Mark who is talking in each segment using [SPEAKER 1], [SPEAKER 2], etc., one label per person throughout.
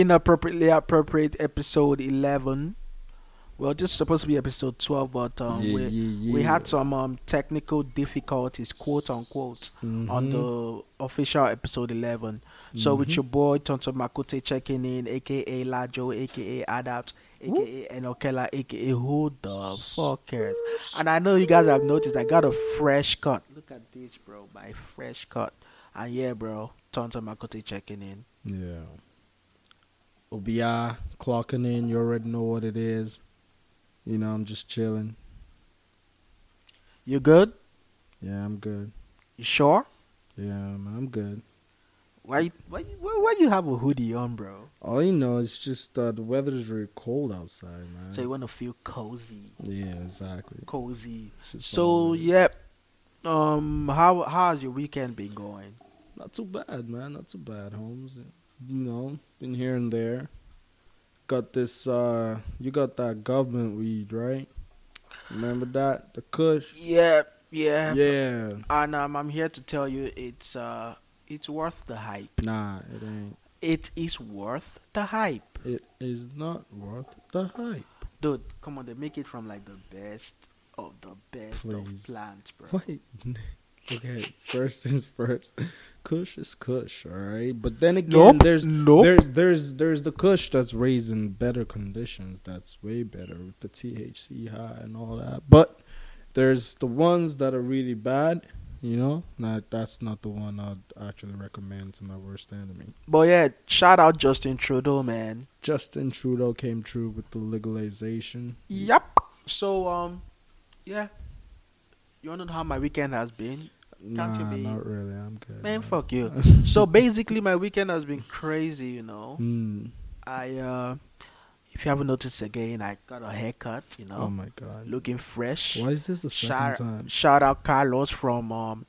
[SPEAKER 1] inappropriately appropriate episode eleven. Well, just supposed to be episode twelve, but um,
[SPEAKER 2] yeah,
[SPEAKER 1] we
[SPEAKER 2] yeah,
[SPEAKER 1] we had some um technical difficulties, quote unquote, on
[SPEAKER 2] Mhm.
[SPEAKER 1] the official episode eleven. So with
[SPEAKER 2] Mhm.
[SPEAKER 1] your boy Tonto Makute checking in, aka Lajo, aka Adapt, aka Enokela, aka Who the fuck cares? And I know you guys have noticed I got a fresh cut. Look at this, bro, my fresh cut. And yeah, bro, Tonto Makute checking in.
[SPEAKER 2] Yeah. OBI clocking in. You already know what it is. You know, I'm just chilling.
[SPEAKER 1] You good?
[SPEAKER 2] Yeah, I'm good.
[SPEAKER 1] You sure?
[SPEAKER 2] Yeah, I'm good.
[SPEAKER 1] Why? Why? Why, why you have a hoodie on, bro?
[SPEAKER 2] All you know is just uh, the weather is very cold outside, man.
[SPEAKER 1] So you want to feel cozy,
[SPEAKER 2] yeah, exactly.
[SPEAKER 1] cozy. So
[SPEAKER 2] all it is.
[SPEAKER 1] yep. Um, how how's your weekend been going?
[SPEAKER 2] Not too bad, man. Not too bad, Holmes. You know, been here and there. Got this. uh You got that government weed, right? Remember that the Kush?
[SPEAKER 1] Yeah, yeah.
[SPEAKER 2] Yeah.
[SPEAKER 1] And um, I'm here to tell you, it's uh, it's worth the hype.
[SPEAKER 2] Nah, it ain't.
[SPEAKER 1] It is worth the hype,
[SPEAKER 2] It is not worth the hype.
[SPEAKER 1] dude. Come on, they make it from like the best of the best
[SPEAKER 2] Please.
[SPEAKER 1] of plants, bro.
[SPEAKER 2] Wait. Okay, first things first. Kush is Kush, all right. But then again,
[SPEAKER 1] Nope.
[SPEAKER 2] there's
[SPEAKER 1] nope.
[SPEAKER 2] there's there's there's the Kush that's raised in better conditions. That's way better with the THC high and all that. But there's the ones that are really bad. You know, not that's not the one I'd actually recommend to my worst enemy.
[SPEAKER 1] But yeah, shout out Justin Trudeau, man.
[SPEAKER 2] Justin Trudeau came true with the legalization.
[SPEAKER 1] Yep. So um, yeah. You wanna know how my weekend has been? Can't you
[SPEAKER 2] Nah,
[SPEAKER 1] be-
[SPEAKER 2] not really. I'm good.
[SPEAKER 1] Man, fuck you. so basically, my weekend has been crazy. You know,
[SPEAKER 2] Hmm.
[SPEAKER 1] I uh, if you haven't noticed again, I got a haircut. You know,
[SPEAKER 2] Oh my god.
[SPEAKER 1] looking fresh.
[SPEAKER 2] Why is this the second
[SPEAKER 1] Shout,
[SPEAKER 2] time?
[SPEAKER 1] shout out Carlos from um,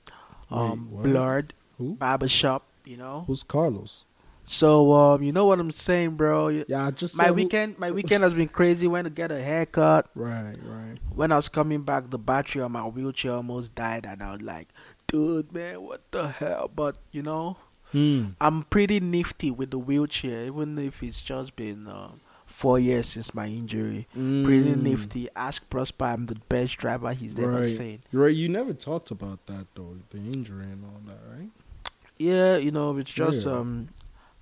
[SPEAKER 1] um
[SPEAKER 2] Wait.
[SPEAKER 1] Blurred
[SPEAKER 2] Who?
[SPEAKER 1] Barbershop. You know,
[SPEAKER 2] Who's Carlos?
[SPEAKER 1] So um, you know what I'm saying, bro.
[SPEAKER 2] Yeah, I just
[SPEAKER 1] My
[SPEAKER 2] said
[SPEAKER 1] weekend, my weekend has been crazy. Went to get a haircut.
[SPEAKER 2] Right, right.
[SPEAKER 1] When I was coming back, the battery on my wheelchair almost died, and I was like, "Dude, man, what the hell?" But you know,
[SPEAKER 2] Hmm.
[SPEAKER 1] I'm pretty nifty with the wheelchair, even if it's just been uh, four years since my injury. Pretty
[SPEAKER 2] Mm.
[SPEAKER 1] nifty. Ask Prosper, I'm the best driver he's ever seen.
[SPEAKER 2] Right. You never talked about that though, the injury and all that, right?
[SPEAKER 1] Yeah, you know, it's just
[SPEAKER 2] Yeah.
[SPEAKER 1] um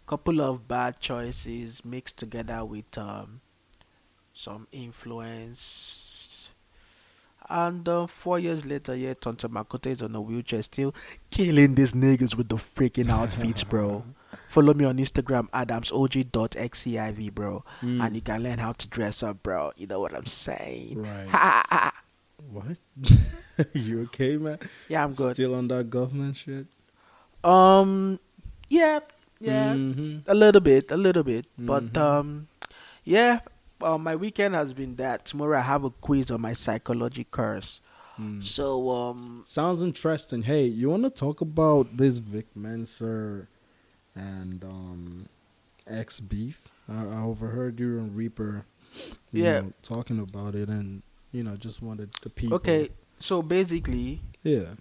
[SPEAKER 1] couple of bad choices mixed together with um some influence. And uh, four years later, yeah, Tonto Makote is on a wheelchair, still killing these niggas with the freaking outfits, bro. Follow me on Instagram, adamsog.xiv, bro.
[SPEAKER 2] Mm.
[SPEAKER 1] And you can learn how to dress up, bro. You know what I'm saying?
[SPEAKER 2] Right. what? you okay, man?
[SPEAKER 1] yeah, I'm good.
[SPEAKER 2] Still on that government shit?
[SPEAKER 1] Um, yeah, yeah,
[SPEAKER 2] Mhm.
[SPEAKER 1] a little bit, a little bit, but
[SPEAKER 2] Mhm.
[SPEAKER 1] um, yeah. Uh, my weekend has been that. Tomorrow I have a quiz on my psychology course.
[SPEAKER 2] Mm.
[SPEAKER 1] So um,
[SPEAKER 2] Sounds interesting. Hey, you want to talk about this Vic Mensa and um, ex beef? I, I overheard you and Reaper, you
[SPEAKER 1] Yeah.
[SPEAKER 2] know, talking about it, and you know, just wanted the people.
[SPEAKER 1] okay. So basically,
[SPEAKER 2] Yeah.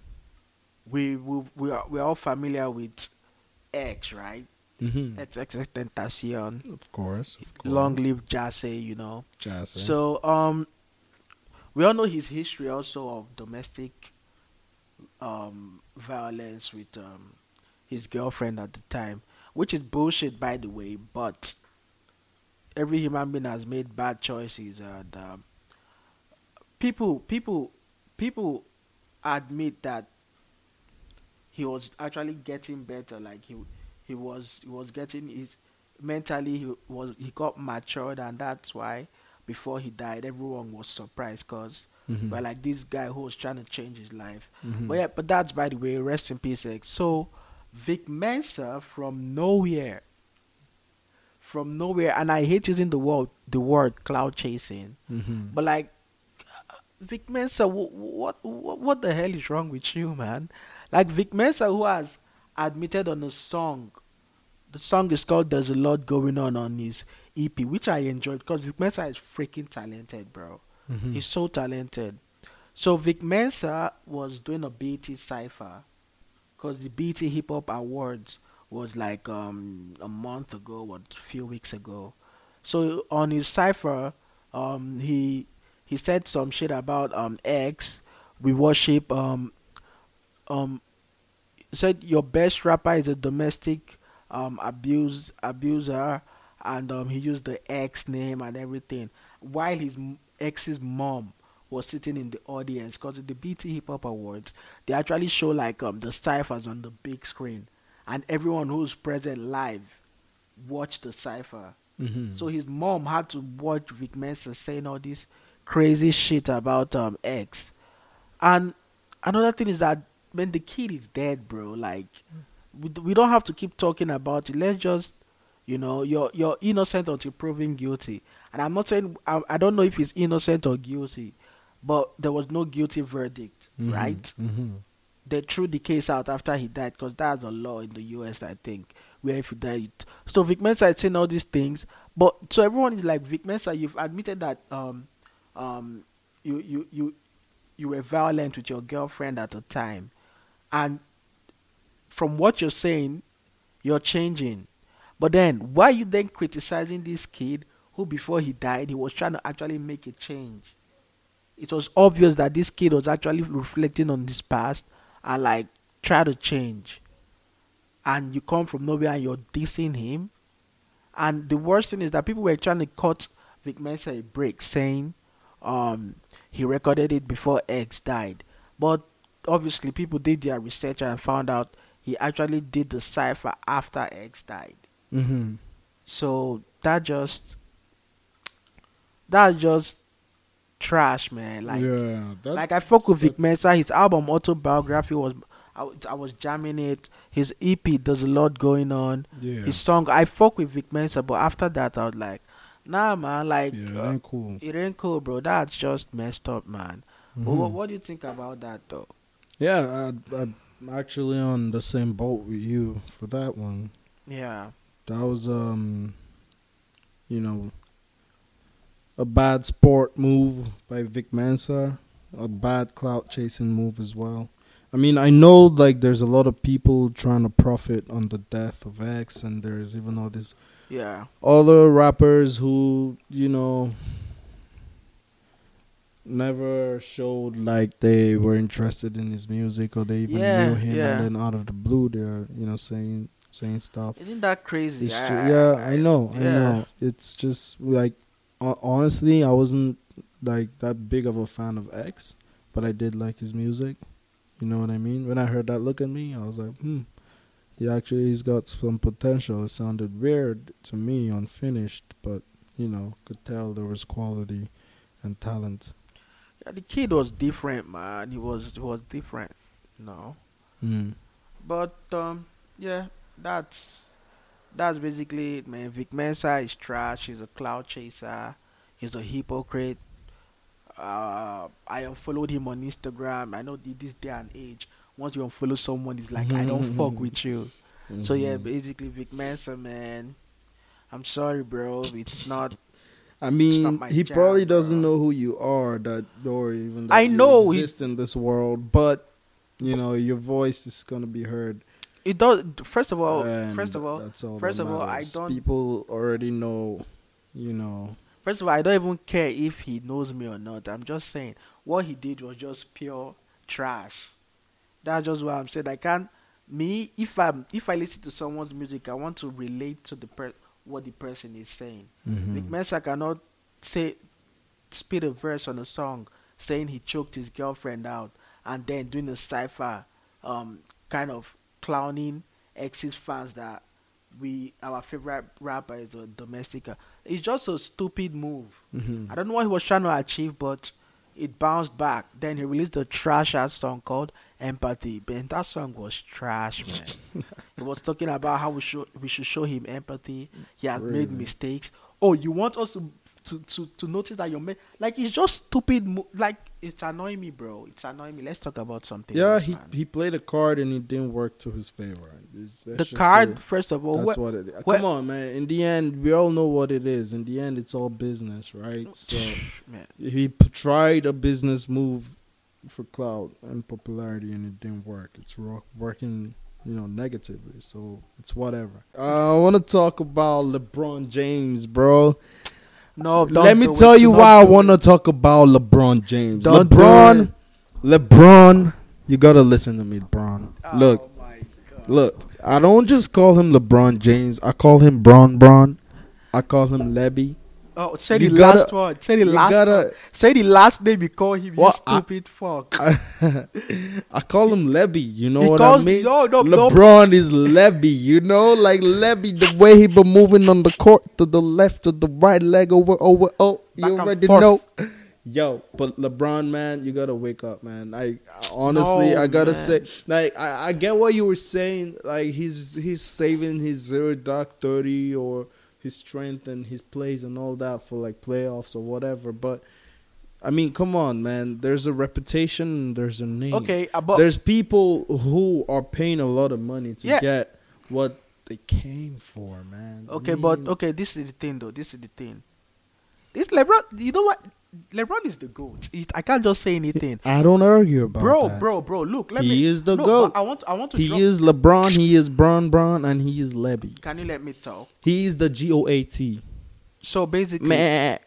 [SPEAKER 1] we we we are we are all familiar with X, right?
[SPEAKER 2] Mm-hmm.
[SPEAKER 1] Tentacion.
[SPEAKER 2] Of course. Of course.
[SPEAKER 1] Long live Jahseh, you know.
[SPEAKER 2] Jazz. eh?
[SPEAKER 1] So um, we all know his history also of domestic um violence with um his girlfriend at the time, which is bullshit by the way. But every human being has made bad choices, and um, people people people admit that he was actually getting better. Like he he was he was getting his mentally he was he got matured, and that's why before he died, everyone was surprised because
[SPEAKER 2] Mhm.
[SPEAKER 1] well, like this guy who was trying to change his life.
[SPEAKER 2] Mhm.
[SPEAKER 1] But yeah, but that's by the way. Rest in peace. X. So Vic Mensa from nowhere, from nowhere, and I hate using the word the word clout chasing,
[SPEAKER 2] Mhm.
[SPEAKER 1] but like Vic Mensa, what what what the hell is wrong with you, man? Like Vic Mensa, who has admitted on a song, the song is called "There's a Lot Going On" on his EP, which I enjoyed because Vic Mensa is freaking talented, bro.
[SPEAKER 2] Mhm.
[SPEAKER 1] He's so talented. So Vic Mensa was doing a BET cipher because the BET Hip Hop Awards was like um a month ago or a few weeks ago. So on his cipher, um he he said some shit about um X. We worship um um said your best rapper is a domestic um abuse abuser and um he used the X name and everything while his ex's mom was sitting in the audience because at the BET Hip Hop Awards they actually show like um the ciphers on the big screen and everyone who's present live watched the cipher
[SPEAKER 2] Mm-hmm.
[SPEAKER 1] so his mom had to watch Vic Mensa saying all this crazy shit about um X. And another thing is that when the kid is dead, bro, like we, we don't have to keep talking about it. Let's just you know, you're you're innocent until proven guilty. And I'm not saying I, I don't know if he's innocent or guilty, but there was no guilty verdict, right?
[SPEAKER 2] Mm-hmm.
[SPEAKER 1] they threw the case out after he died because that's the law in the US, I think, where if you die. So Vic Mensa is saying all these things, but so everyone is like Vic Mensa. You've admitted that um, um, you you you you were violent with your girlfriend at the time, and from what you're saying, you're changing. But then, why you then criticizing this kid who, before he died, he was trying to actually make a change? It was obvious that this kid was actually reflecting on his past and like try to change. And you come from nowhere and you're dissing him. And the worst thing is that people were trying to cut Vic Mensa a break, saying um, he recorded it before X died. But obviously, people did their research and found out he actually did the cipher after X died.
[SPEAKER 2] Mm-hmm.
[SPEAKER 1] So that just that just trash, man. Like
[SPEAKER 2] yeah, that,
[SPEAKER 1] like I fuck with Vic Mensa. His album autobiography was I, was- I was jamming it. His EP there's a lot going on.
[SPEAKER 2] Yeah,
[SPEAKER 1] His song I fuck with Vic Mensa, but after that I was like, nah, man. Like
[SPEAKER 2] yeah, that ain't cool.
[SPEAKER 1] it ain't cool, bro. That's just messed up, man. But
[SPEAKER 2] Mhm.
[SPEAKER 1] what, what do you think about that, though?
[SPEAKER 2] Yeah, I, I'm actually on the same boat with you for that one.
[SPEAKER 1] Yeah,
[SPEAKER 2] That was um, you know, a bad sport move by Vic Mensa, a bad clout chasing move as well. I mean, I know like there's a lot of people trying to profit on the death of X, and there's even all these
[SPEAKER 1] yeah,
[SPEAKER 2] other rappers who you know never showed like they were interested in his music or they even
[SPEAKER 1] Yeah,
[SPEAKER 2] knew him,
[SPEAKER 1] yeah.
[SPEAKER 2] and then out of the blue they're you know saying saying stuff.
[SPEAKER 1] isn't that crazy? I-
[SPEAKER 2] ju-
[SPEAKER 1] I-
[SPEAKER 2] yeah, I know, I
[SPEAKER 1] yeah.
[SPEAKER 2] know. It's just like honestly, I wasn't like that big of a fan of X, but I did like his music. You know what I mean? When I heard that "Look at Me," I was like, hmm. He actually he's got some potential. It sounded weird to me, unfinished, but you know, could tell there was quality and talent.
[SPEAKER 1] The kid was different, man. He was he was different, you know.
[SPEAKER 2] Mm.
[SPEAKER 1] But um, yeah, that's that's basically it, man. Vic Mensa is trash. He's a clout chaser. He's a hypocrite. Uh, I unfollowed him on Instagram. I know this day and age, once you unfollow someone, it's like I don't fuck with you. So yeah, basically Vic Mensa, man. I'm sorry, bro. It's not.
[SPEAKER 2] I mean, he
[SPEAKER 1] jam,
[SPEAKER 2] probably doesn't
[SPEAKER 1] bro.
[SPEAKER 2] know who you are, that or even that
[SPEAKER 1] I
[SPEAKER 2] you
[SPEAKER 1] know he-
[SPEAKER 2] exist in this world. But you know, your voice is gonna be heard.
[SPEAKER 1] It does. First of all,
[SPEAKER 2] and
[SPEAKER 1] first of all,
[SPEAKER 2] all.
[SPEAKER 1] first of all, I don't-
[SPEAKER 2] People already know. You know.
[SPEAKER 1] First of all, I don't even care if he knows me or not. I'm just saying what he did was just pure trash. That's just what I'm saying. I can't me if I'm if I listen to someone's music, I want to relate to the per what the person is saying.
[SPEAKER 2] Mhm.
[SPEAKER 1] Mensa cannot say spit a verse on a song saying he choked his girlfriend out and then doing a cipher, um, kind of clowning ex's fans that we our favorite rapper is a domestic. It's just a stupid move.
[SPEAKER 2] Mhm.
[SPEAKER 1] I don't know what he was trying to achieve, but it bounced back. Then he released a trash ass song called Empathy. Man, that song was trash, man. he was talking about how we should we should show him empathy. He has made mistakes. Oh, you want us to to, to, to notice that you're ma- like it's just stupid. Mo- like it's annoying me, bro. It's annoying me. Let's talk about something.
[SPEAKER 2] Yeah,
[SPEAKER 1] else,
[SPEAKER 2] he
[SPEAKER 1] man.
[SPEAKER 2] he played a card and it didn't work to his favor.
[SPEAKER 1] The card first of all.
[SPEAKER 2] That's
[SPEAKER 1] wh-
[SPEAKER 2] what it is.
[SPEAKER 1] where-
[SPEAKER 2] Come on, man. In the end, we all know what it is. In the end, it's all business, right? So
[SPEAKER 1] man,
[SPEAKER 2] he p- tried a business move for clout and popularity, and it didn't work. It's working you know, negatively. So it's whatever. Uh, I want to talk about LeBron James, bro.
[SPEAKER 1] No,
[SPEAKER 2] Let me
[SPEAKER 1] do it.
[SPEAKER 2] tell you why I want to talk about LeBron James.
[SPEAKER 1] Don't
[SPEAKER 2] LeBron. LeBron, you gotta listen to me, LeBron. Oh look,
[SPEAKER 1] Oh God.
[SPEAKER 2] look. I don't just call him LeBron James. I call him Bron Bron. I call him Lebby.
[SPEAKER 1] Oh, say
[SPEAKER 2] You
[SPEAKER 1] the
[SPEAKER 2] gotta-
[SPEAKER 1] last one. Say the last.
[SPEAKER 2] gotta.
[SPEAKER 1] one. Say the last name you call him.
[SPEAKER 2] What?
[SPEAKER 1] You
[SPEAKER 2] I-
[SPEAKER 1] stupid fuck.
[SPEAKER 2] I call him Lebby. You know
[SPEAKER 1] He
[SPEAKER 2] what I mean?
[SPEAKER 1] no, no, no.
[SPEAKER 2] LeBron is Lebby. You know, like Lebby, the way he been moving on the court to the left, to the right leg, over, over. Oh, you
[SPEAKER 1] Back and
[SPEAKER 2] already know. Yo, but LeBron, man, you gotta wake up, man. I honestly,
[SPEAKER 1] No,
[SPEAKER 2] I gotta
[SPEAKER 1] man.
[SPEAKER 2] say, like, I, I get what you were saying. Like, he's he's saving his zero dark thirty or his strength and his plays and all that for like playoffs or whatever. But I mean, come on, man. There's a reputation. There's a name.
[SPEAKER 1] Okay, uh, but
[SPEAKER 2] There's people who are paying a lot of money to
[SPEAKER 1] Yeah.
[SPEAKER 2] get what they came for, man. I
[SPEAKER 1] okay, but okay. This is the thing, though. This is the thing. This LeBron, you know what? LeBron is the goat. It, I can't just say anything,
[SPEAKER 2] I don't argue about
[SPEAKER 1] bro,
[SPEAKER 2] that.
[SPEAKER 1] bro, bro. Look, let
[SPEAKER 2] he
[SPEAKER 1] me.
[SPEAKER 2] He is the
[SPEAKER 1] no,
[SPEAKER 2] goat.
[SPEAKER 1] I want, I want to.
[SPEAKER 2] He
[SPEAKER 1] drop,
[SPEAKER 2] is LeBron. He is Bron Bron, and he is Lebby.
[SPEAKER 1] Can you let me talk?
[SPEAKER 2] He is the G O A T.
[SPEAKER 1] So basically,
[SPEAKER 2] Man,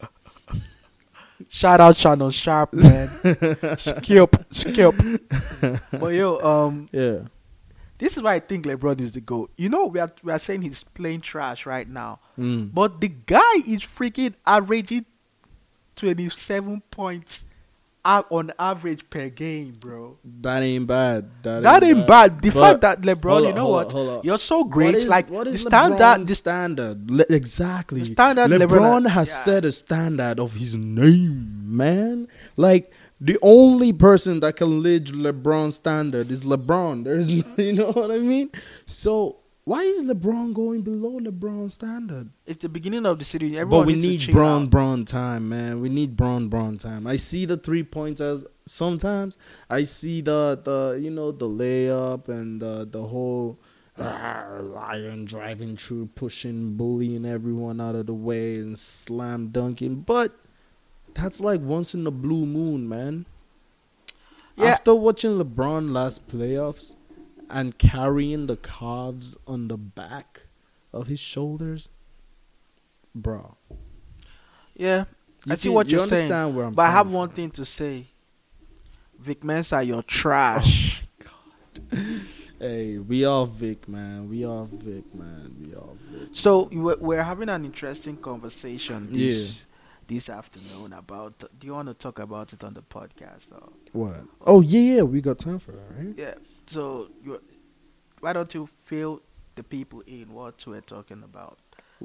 [SPEAKER 1] shout out Shannon Sharpe, man. skip, skip. but yo, um,
[SPEAKER 2] yeah.
[SPEAKER 1] This is why I think LeBron is the goat. You know, we are we are saying he's playing trash right now,
[SPEAKER 2] Mm.
[SPEAKER 1] but the guy is freaking averaging twenty seven points on average per game, bro.
[SPEAKER 2] That ain't bad. That,
[SPEAKER 1] That ain't bad. The
[SPEAKER 2] But-
[SPEAKER 1] fact that LeBron, you know what?
[SPEAKER 2] up.
[SPEAKER 1] You're so great.
[SPEAKER 2] What is,
[SPEAKER 1] like
[SPEAKER 2] what is
[SPEAKER 1] the standard, the
[SPEAKER 2] standard? Le- exactly.
[SPEAKER 1] The standard
[SPEAKER 2] LeBron,
[SPEAKER 1] LeBron-
[SPEAKER 2] has
[SPEAKER 1] yeah.
[SPEAKER 2] set a standard of his name, man. Like the only person that can live LeBron standard is LeBron. There's, no, you know what I mean. So why is LeBron going below LeBron standard?
[SPEAKER 1] It's the beginning of the series. Everyone
[SPEAKER 2] but we need Bron
[SPEAKER 1] out.
[SPEAKER 2] Bron time, man. We need Bron Bron time. I see the three pointers sometimes. I see the the you know the layup and the the whole ah, lion driving through, pushing, bullying everyone out of the way and slam dunking. But that's like once in a blue moon, man.
[SPEAKER 1] Yeah.
[SPEAKER 2] After watching LeBron last playoffs and carrying the Cavs on the back of his shoulders, bro.
[SPEAKER 1] Yeah,
[SPEAKER 2] You
[SPEAKER 1] I see what
[SPEAKER 2] you
[SPEAKER 1] you're saying,
[SPEAKER 2] understand where I'm
[SPEAKER 1] but I have
[SPEAKER 2] coming
[SPEAKER 1] one thing to say. Vic Mensa, you're trash.
[SPEAKER 2] Oh hey, we are Vic, man. We are Vic, man. We are Vic.
[SPEAKER 1] So were- we're having an interesting conversation this this afternoon about. Do you want to talk about it on the podcast? Or?
[SPEAKER 2] What? Oh yeah, yeah. We got time for that, right?
[SPEAKER 1] Yeah. So you, why don't you fill the people in what we're talking about?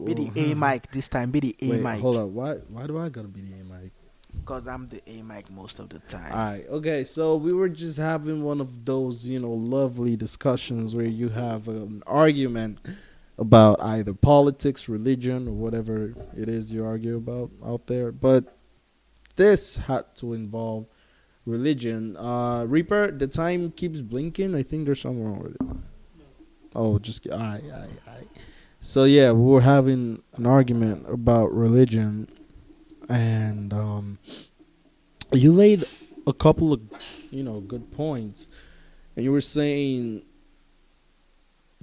[SPEAKER 1] Be the A mic this time. Be the A
[SPEAKER 2] Wait,
[SPEAKER 1] mic.
[SPEAKER 2] hold up. Why? Why do I gotta be the A mic?
[SPEAKER 1] Because I'm the A mic most of the time.
[SPEAKER 2] All right. Okay. So we were just having one of those, you know, lovely discussions where you have an argument about either politics, religion, or whatever it is you argue about out there. But this had to involve religion. Uh, Reaper, the time keeps blinking. I think there's something wrong with it. Oh, just I, I, I. So yeah, we were having an argument about religion, and um, you laid a couple of, you know, good points, and you were saying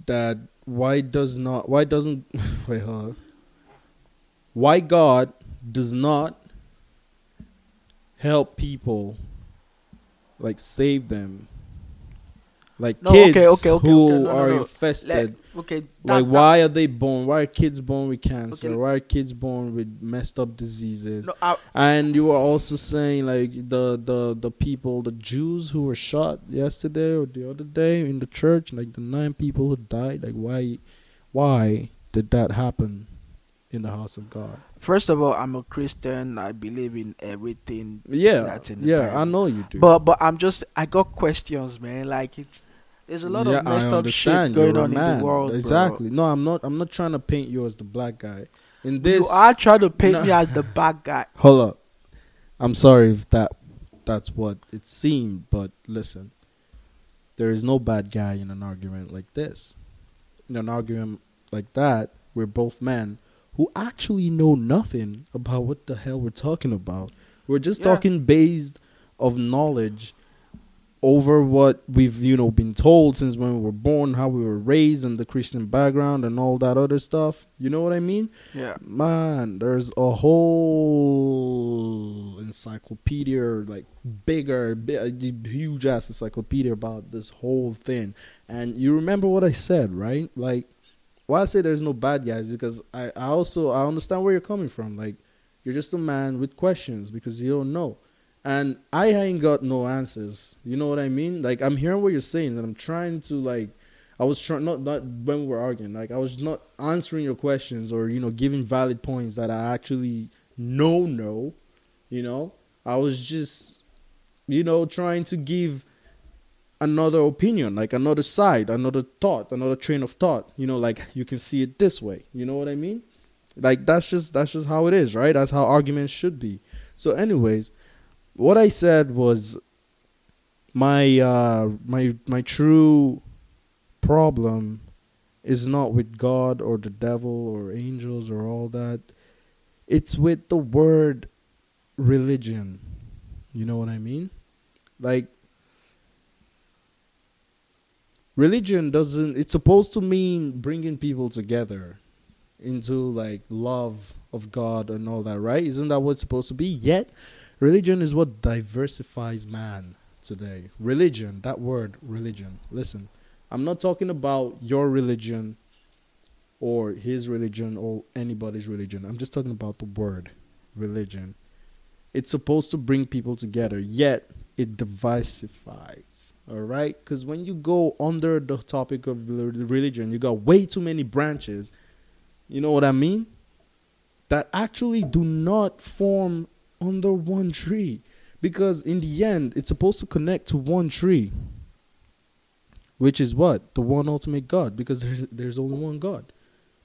[SPEAKER 2] that why does not why doesn't wait hold on. why God does not help people like save them like
[SPEAKER 1] No,
[SPEAKER 2] kids
[SPEAKER 1] okay, okay, okay,
[SPEAKER 2] who
[SPEAKER 1] no,
[SPEAKER 2] are
[SPEAKER 1] no.
[SPEAKER 2] infested
[SPEAKER 1] Let- okay.
[SPEAKER 2] like
[SPEAKER 1] that-
[SPEAKER 2] why are they born why are kids born with cancer why are kids born with messed up diseases
[SPEAKER 1] I,
[SPEAKER 2] and you were also saying like the the the people, the Jews who were shot yesterday or the other day in the church, like the nine people who died. Like why, why did that happen in the house of God?
[SPEAKER 1] first of all, I'm a Christian. I believe in everything.
[SPEAKER 2] Yeah,
[SPEAKER 1] in
[SPEAKER 2] yeah,
[SPEAKER 1] Bible.
[SPEAKER 2] I know you do.
[SPEAKER 1] But but I'm just I got questions, man. Like it's there's a lot
[SPEAKER 2] yeah,
[SPEAKER 1] of messed
[SPEAKER 2] I
[SPEAKER 1] up shit going on in the world. bro.
[SPEAKER 2] Exactly. No, I'm not. I'm not trying to paint you as the black guy. In this, You
[SPEAKER 1] are trying to paint
[SPEAKER 2] No.
[SPEAKER 1] me as the bad guy.
[SPEAKER 2] Hold up. I'm sorry if that that's what it seemed, but listen. There is no bad guy in an argument like this. In an argument like that, we're both men who actually know nothing about what the hell we're talking about. We're just
[SPEAKER 1] Yeah.
[SPEAKER 2] talking based of knowledge over what we've you know been told since when we were born, how we were raised, and the Christian background, and all that other stuff. You know what I mean?
[SPEAKER 1] Yeah.
[SPEAKER 2] Man, there's a whole encyclopedia, like bigger, bi- uh, huge ass encyclopedia about this whole thing. And you remember what I said, right? Like, why I say there's no bad guys because I, I also I understand where you're coming from. Like, you're just a man with questions because you don't know. And I ain't got no answers. You know what I mean? Like I'm hearing what you're saying, and I'm trying to like I was trying not not when we were arguing. Like I was not answering your questions or you know giving valid points that I actually know know. You know, I was just you know trying to give another opinion, like another side, another thought, another train of thought. You know, like you can see it this way. You know what I mean? Like that's just that's just how it is, right? That's how arguments should be. So, anyways, what I said was my uh my my true problem is not with God or the devil or angels or all that. It's with the word religion. You know what I mean? Like religion doesn't it's supposed to mean bringing people together into like love of God and all that, right? Isn't that what it's supposed to be? Yet religion is what diversifies man today. Religion, that word religion. Listen, I'm not talking about your religion or his religion or anybody's religion. I'm just talking about the word religion. It's supposed to bring people together, yet it diversifies. All right? Because when you go under the topic of religion, you got way too many branches. You know what I mean? That actually do not form under one tree. Because in the end, it's supposed to connect to one tree. Which is what? The one ultimate God. Because there's there's only one God.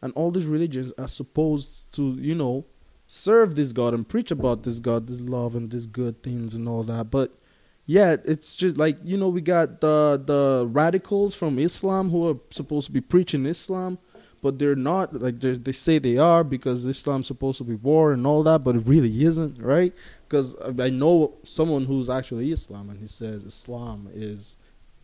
[SPEAKER 2] And all these religions are supposed to, you know, serve this God and preach about this God, this love and this good things and all that. But yeah, it's just like you know we got the the radicals from Islam who are supposed to be preaching Islam, but they're not. Like they they say they are because Islam's supposed to be war and all that, but it really isn't, right? Because I know someone who's actually Islam and he says Islam is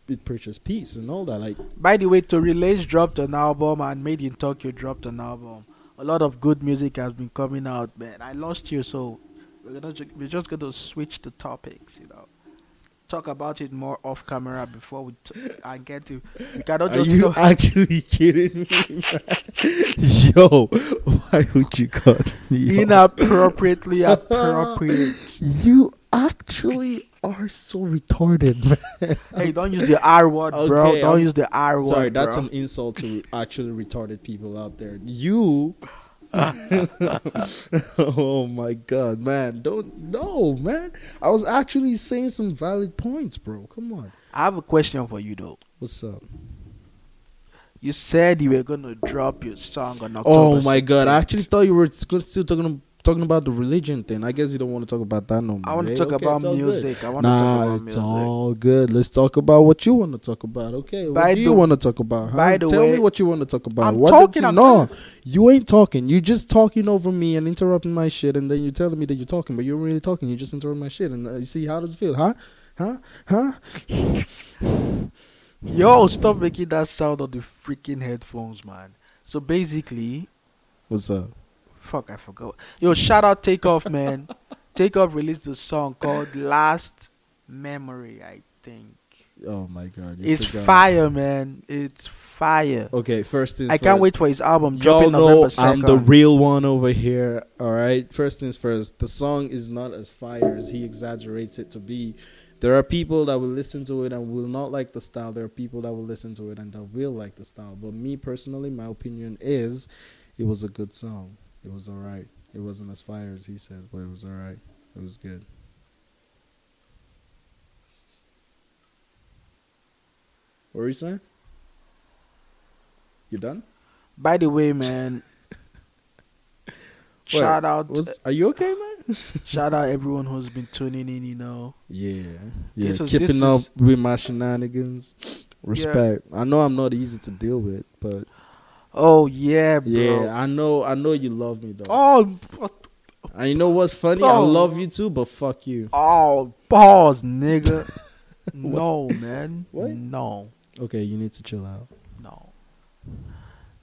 [SPEAKER 2] it preaches peace and all that. Like
[SPEAKER 1] By the way, Tory Lanez dropped an album and Made in Tokyo dropped an album. A lot of good music has been coming out, man. I lost you, so we're gonna we're just gonna switch the topics, you know. Talk about it more off camera before we t- I get to. We cannot
[SPEAKER 2] Are
[SPEAKER 1] just
[SPEAKER 2] you
[SPEAKER 1] talk-
[SPEAKER 2] actually kidding me. Yo, why would you cut me?
[SPEAKER 1] inappropriately appropriate.
[SPEAKER 2] You actually are so retarded, man.
[SPEAKER 1] hey, don't use the R word, bro. Don't
[SPEAKER 2] I'm-
[SPEAKER 1] use the R word.
[SPEAKER 2] Sorry, that's
[SPEAKER 1] bro.
[SPEAKER 2] an insult to actually retarded people out there. You. oh my god, man! Don't no, man. I was actually saying some valid points, bro. Come on.
[SPEAKER 1] I have a question for you though.
[SPEAKER 2] What's up?
[SPEAKER 1] You said you were gonna drop your song on oh October.
[SPEAKER 2] Oh my god! I actually thought you were still still talking talking about the religion thing. I guess you don't want to talk about that no more.
[SPEAKER 1] I want to
[SPEAKER 2] eh?
[SPEAKER 1] talk
[SPEAKER 2] Okay,
[SPEAKER 1] about music. I want to talk
[SPEAKER 2] Nah,
[SPEAKER 1] about
[SPEAKER 2] it's
[SPEAKER 1] music.
[SPEAKER 2] all good. Let's talk about what you want to talk about. Okay, what
[SPEAKER 1] By
[SPEAKER 2] do you want to talk about? Huh?
[SPEAKER 1] by the
[SPEAKER 2] Tell
[SPEAKER 1] way-
[SPEAKER 2] me what you want to talk about.
[SPEAKER 1] I'm
[SPEAKER 2] what
[SPEAKER 1] talking,
[SPEAKER 2] you,
[SPEAKER 1] I'm
[SPEAKER 2] no,
[SPEAKER 1] talking.
[SPEAKER 2] you ain't talking. You're just talking over me and interrupting my shit, and then you're telling me that you're talking, but you're really talking. You just interrupt my shit, and uh, you see how does it feel? Huh? Huh? Huh?
[SPEAKER 1] Yo, stop making that sound on the freaking headphones, man. So basically,
[SPEAKER 2] What's up?
[SPEAKER 1] Fuck, I forgot. Yo, shout out Takeoff, man. Takeoff released a song called Last Memory, I think.
[SPEAKER 2] Oh my god!
[SPEAKER 1] It's
[SPEAKER 2] forgot.
[SPEAKER 1] fire, man. It's fire.
[SPEAKER 2] Okay, first things
[SPEAKER 1] I can't wait for his album
[SPEAKER 2] Y'all
[SPEAKER 1] dropping
[SPEAKER 2] know
[SPEAKER 1] November 2nd.
[SPEAKER 2] I'm the real one over here. All right. First things first. The song is not as fire as he exaggerates it to be. There are people that will listen to it and will not like the style. There are people that will listen to it and that will like the style. But me personally, my opinion is, it was a good song. It was all right. It wasn't as fire as he says, but it was all right. It was good. What were you saying? You done?
[SPEAKER 1] By the way, man. Shout out,
[SPEAKER 2] Was are you okay, man?
[SPEAKER 1] shout out everyone who's been tuning in. You know,
[SPEAKER 2] Yeah, yeah.
[SPEAKER 1] Is-
[SPEAKER 2] Keeping up
[SPEAKER 1] is-
[SPEAKER 2] with my shenanigans. Respect. I know I'm not easy to deal with, but
[SPEAKER 1] oh yeah, bro.
[SPEAKER 2] yeah, I know. I know you love me though.
[SPEAKER 1] Oh,
[SPEAKER 2] And you know what's funny? I
[SPEAKER 1] Oh.
[SPEAKER 2] love you too, but fuck you.
[SPEAKER 1] oh, pause, nigga. no, man.
[SPEAKER 2] What?
[SPEAKER 1] No,
[SPEAKER 2] Okay, you need to chill out.
[SPEAKER 1] no.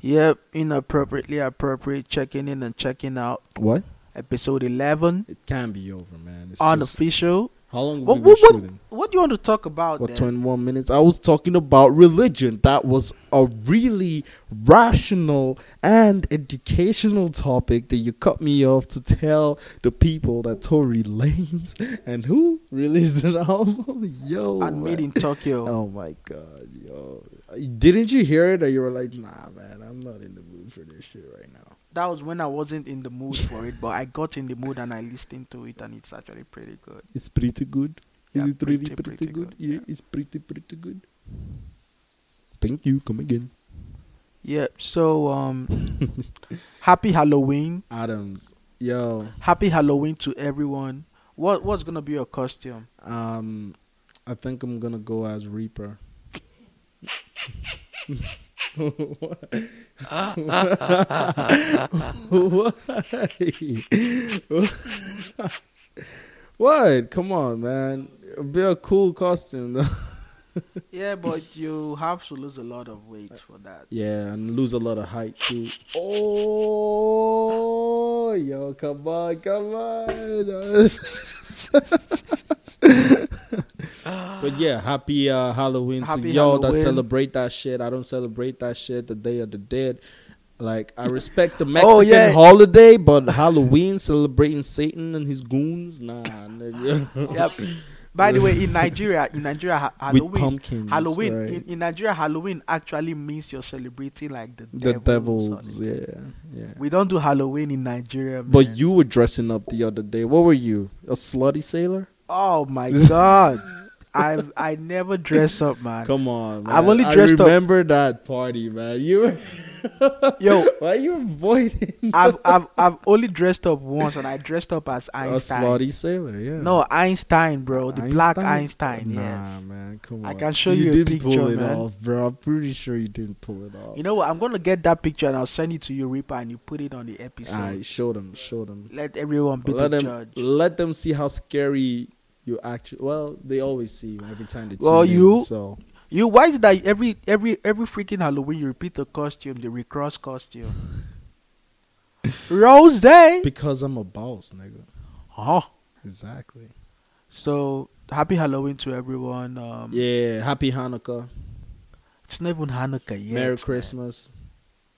[SPEAKER 1] Yep, inappropriately appropriate. Checking in and checking out.
[SPEAKER 2] What?
[SPEAKER 1] Episode eleven,
[SPEAKER 2] It can't be over, man. It's just,
[SPEAKER 1] unofficial.
[SPEAKER 2] How long
[SPEAKER 1] What,
[SPEAKER 2] we been
[SPEAKER 1] what, what,
[SPEAKER 2] shooting?
[SPEAKER 1] what do you want to talk about?
[SPEAKER 2] What,
[SPEAKER 1] then?
[SPEAKER 2] 21 minutes? I was talking about religion. That was a really rational and educational topic that you cut me off to tell the people that Tory Lanez and who released an album. Yo.
[SPEAKER 1] And made in Tokyo.
[SPEAKER 2] Oh my god, yo. Didn't you hear it? Or you were like, nah, man, I'm not in the mood for this shit right.
[SPEAKER 1] That was when I wasn't in the mood for it, but I got in the mood and I listened to it, and it's actually pretty good.
[SPEAKER 2] It's pretty good. Is
[SPEAKER 1] Yeah,
[SPEAKER 2] it really
[SPEAKER 1] pretty,
[SPEAKER 2] pretty,
[SPEAKER 1] pretty
[SPEAKER 2] good?
[SPEAKER 1] good,
[SPEAKER 2] Yeah,
[SPEAKER 1] yeah.
[SPEAKER 2] it's pretty, pretty good. Thank you. Come again.
[SPEAKER 1] Yeah. So um, happy Halloween.
[SPEAKER 2] Adams. Yo.
[SPEAKER 1] Happy Halloween to everyone. What what's gonna be your costume?
[SPEAKER 2] Um, I think I'm gonna go as Reaper. Why? what? Come on, man. It'd be a cool costume. though.
[SPEAKER 1] Yeah, but you have to lose a lot of weight for that.
[SPEAKER 2] yeah, and lose a lot of height too. Oh, yo, come on, come on. But yeah, happy uh, Halloween
[SPEAKER 1] Happy
[SPEAKER 2] to y'all that celebrate that shit. I don't celebrate that shit. The Day of the Dead. Like I respect the Mexican
[SPEAKER 1] Oh, yeah.
[SPEAKER 2] holiday, but Halloween celebrating Satan and his goons, nah. nigga.
[SPEAKER 1] Yep. By the way, in Nigeria, in Nigeria, Halloween,
[SPEAKER 2] pumpkins.
[SPEAKER 1] Halloween
[SPEAKER 2] right.
[SPEAKER 1] in, in Nigeria, Halloween actually means you're celebrating like the
[SPEAKER 2] the
[SPEAKER 1] devils.
[SPEAKER 2] devils, yeah, yeah.
[SPEAKER 1] We don't do Halloween in Nigeria, man.
[SPEAKER 2] But you were dressing up the other day. What were you? A slutty sailor?
[SPEAKER 1] Oh my god. I I never dress up, man.
[SPEAKER 2] Come on, man.
[SPEAKER 1] I've only dressed up-
[SPEAKER 2] remember that party, man. You were
[SPEAKER 1] Yo,
[SPEAKER 2] Why are you avoiding
[SPEAKER 1] I've I've I've only dressed up once, and I dressed up as Einstein.
[SPEAKER 2] a
[SPEAKER 1] Einstein.
[SPEAKER 2] slutty sailor? Yeah.
[SPEAKER 1] No, Einstein, bro, the black Einstein.
[SPEAKER 2] Nah,
[SPEAKER 1] Yeah.
[SPEAKER 2] man, come on.
[SPEAKER 1] I can show you a
[SPEAKER 2] didn't pull
[SPEAKER 1] picture,
[SPEAKER 2] it
[SPEAKER 1] man.
[SPEAKER 2] off, bro. I'm pretty sure you didn't pull it off.
[SPEAKER 1] You know what? I'm gonna get that picture and I'll send it to you, Reaper, and you put it on the episode.
[SPEAKER 2] Alright, show them, show them.
[SPEAKER 1] Let everyone be
[SPEAKER 2] Let
[SPEAKER 1] the
[SPEAKER 2] them,
[SPEAKER 1] judge.
[SPEAKER 2] let them see how scary you actually. Well, they always see you every time they.
[SPEAKER 1] Well,
[SPEAKER 2] tune in,
[SPEAKER 1] you-
[SPEAKER 2] So
[SPEAKER 1] You why is that every every every freaking Halloween you repeat the costume, the recross costume? Rose Day.
[SPEAKER 2] because I'm a boss, nigga.
[SPEAKER 1] Oh.
[SPEAKER 2] Exactly.
[SPEAKER 1] So happy Halloween to everyone. Um,
[SPEAKER 2] Yeah. Happy Hanukkah.
[SPEAKER 1] It's not even Hanukkah yet.
[SPEAKER 2] Merry
[SPEAKER 1] man.
[SPEAKER 2] Christmas.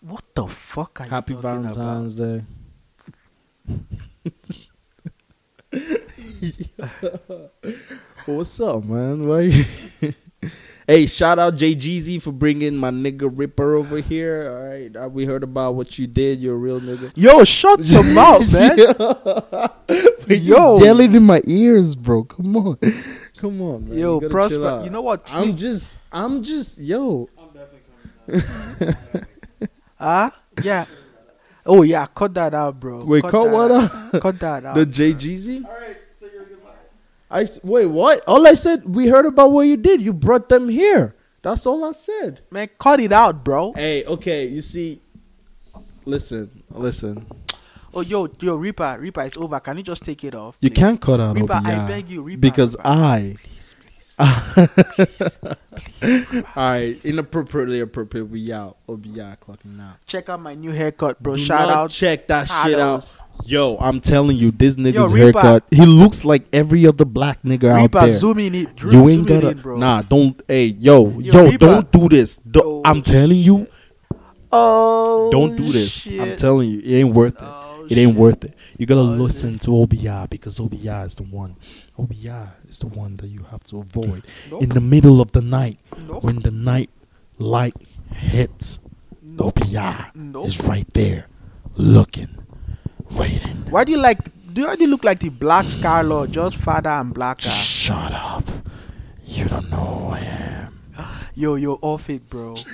[SPEAKER 1] What the fuck are
[SPEAKER 2] Happy
[SPEAKER 1] you talking
[SPEAKER 2] Valentine's Day. What's up, man? Why? You hey, shout out Jay Jeezy for bringing my nigga Ripper over here. All right, uh, we heard about what you did. You're a real nigga.
[SPEAKER 1] Yo, shut your mouth, man.
[SPEAKER 2] Yo,
[SPEAKER 1] Yo.
[SPEAKER 2] yelling in my ears, bro. Come on, come on, man.
[SPEAKER 1] Yo,
[SPEAKER 2] You
[SPEAKER 1] Prosper. You know what?
[SPEAKER 2] I'm just, I'm just, yo. I'm definitely coming.
[SPEAKER 1] Ah, yeah. Oh yeah, cut that out, bro.
[SPEAKER 2] Wait, cut
[SPEAKER 1] that
[SPEAKER 2] what
[SPEAKER 1] out.
[SPEAKER 2] up?
[SPEAKER 1] Cut that out.
[SPEAKER 2] The Jay Jeezy. I s- wait. What? All I said, we heard about what you did. You brought them here. That's all I said.
[SPEAKER 1] Man, cut it out, bro.
[SPEAKER 2] Hey, okay. You see, listen, listen.
[SPEAKER 1] Oh, yo, yo, Reaper, Reaper, it's over. Can you just take it off?
[SPEAKER 2] You can't cut out
[SPEAKER 1] Reaper, I beg you, Reaper.
[SPEAKER 2] because
[SPEAKER 1] Reaper.
[SPEAKER 2] I.
[SPEAKER 1] Please, please.
[SPEAKER 2] All right, inappropriately appropriate. We out. Obia clocking out.
[SPEAKER 1] Check out my new haircut, bro.
[SPEAKER 2] Do
[SPEAKER 1] Shout
[SPEAKER 2] not
[SPEAKER 1] out.
[SPEAKER 2] check that shit out. Yo, I'm telling you, this nigga's
[SPEAKER 1] Reaper.
[SPEAKER 2] haircut. He looks like every other black nigga out
[SPEAKER 1] Reaper,
[SPEAKER 2] there.
[SPEAKER 1] zoom in it. Zoom,
[SPEAKER 2] you ain't gotta.
[SPEAKER 1] in, bro.
[SPEAKER 2] Nah, don't. Hey, yo,
[SPEAKER 1] Yo,
[SPEAKER 2] yo, don't do this. Don't-
[SPEAKER 1] Yo,
[SPEAKER 2] I'm telling you,
[SPEAKER 1] Oh,
[SPEAKER 2] don't do this. I'm telling you, it ain't worth it.
[SPEAKER 1] Oh,
[SPEAKER 2] It ain't worth it. You gotta
[SPEAKER 1] Oh,
[SPEAKER 2] listen to OBI because OBI is the one. OBI is the one that you have to avoid
[SPEAKER 1] Nope.
[SPEAKER 2] in the middle of the night
[SPEAKER 1] Nope.
[SPEAKER 2] when the night light hits.
[SPEAKER 1] Nope.
[SPEAKER 2] OBI
[SPEAKER 1] Nope.
[SPEAKER 2] is right there, looking, waiting.
[SPEAKER 1] Why do you like? Do you already look like the Black Scarlet, just father and blacker?
[SPEAKER 2] Shut up. You don't know who I am.
[SPEAKER 1] Yo, you're off it, bro.